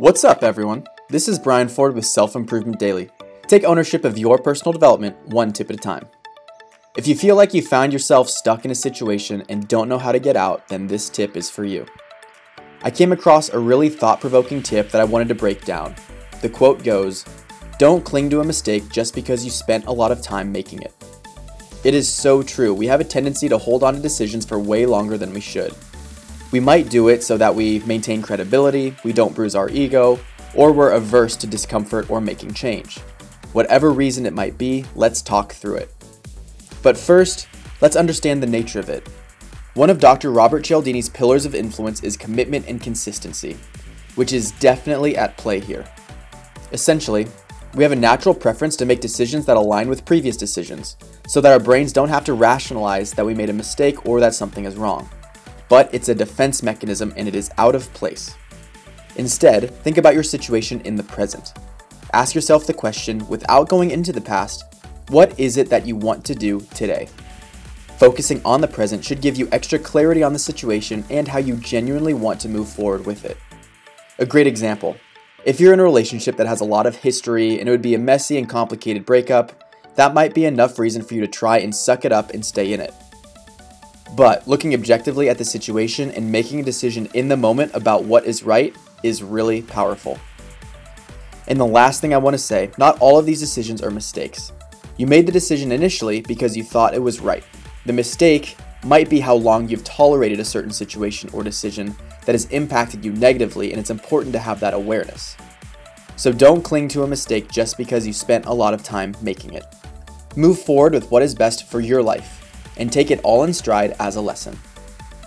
What's up, everyone? This is Brian Ford with Self Improvement Daily. Take ownership of your personal development one tip at a time. If you feel like you found yourself stuck in a situation and don't know how to get out, then this tip is for you. I came across a really thought provoking tip that I wanted to break down. The quote goes Don't cling to a mistake just because you spent a lot of time making it. It is so true. We have a tendency to hold on to decisions for way longer than we should. We might do it so that we maintain credibility, we don't bruise our ego, or we're averse to discomfort or making change. Whatever reason it might be, let's talk through it. But first, let's understand the nature of it. One of Dr. Robert Cialdini's pillars of influence is commitment and consistency, which is definitely at play here. Essentially, we have a natural preference to make decisions that align with previous decisions, so that our brains don't have to rationalize that we made a mistake or that something is wrong but it's a defense mechanism and it is out of place. Instead, think about your situation in the present. Ask yourself the question without going into the past what is it that you want to do today? Focusing on the present should give you extra clarity on the situation and how you genuinely want to move forward with it. A great example if you're in a relationship that has a lot of history and it would be a messy and complicated breakup, that might be enough reason for you to try and suck it up and stay in it. But looking objectively at the situation and making a decision in the moment about what is right is really powerful. And the last thing I want to say not all of these decisions are mistakes. You made the decision initially because you thought it was right. The mistake might be how long you've tolerated a certain situation or decision that has impacted you negatively, and it's important to have that awareness. So don't cling to a mistake just because you spent a lot of time making it. Move forward with what is best for your life and take it all in stride as a lesson.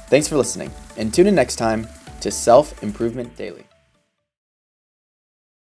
Thanks for listening, and tune in next time to Self Improvement Daily.